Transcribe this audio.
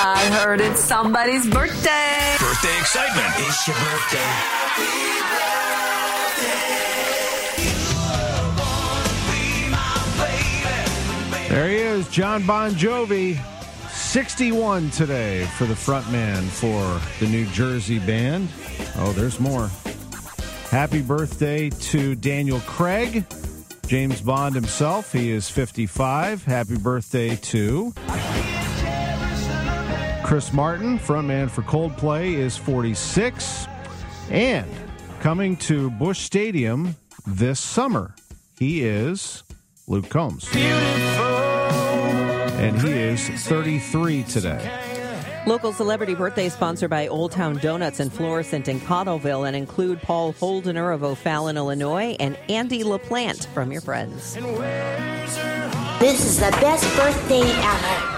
I heard it's somebody's birthday. Birthday excitement. It's your birthday. There he is, John Bon Jovi, 61 today for the frontman for the New Jersey band. Oh, there's more. Happy birthday to Daniel Craig, James Bond himself. He is 55. Happy birthday to Chris Martin, frontman for Coldplay, is 46. And coming to Busch Stadium this summer, he is Luke Combs. And he is 33 today. Local celebrity birthday sponsored by Old Town Donuts and Florissant in Cottleville and include Paul Holdener of O'Fallon, Illinois, and Andy LaPlante from your friends. This is the best birthday ever.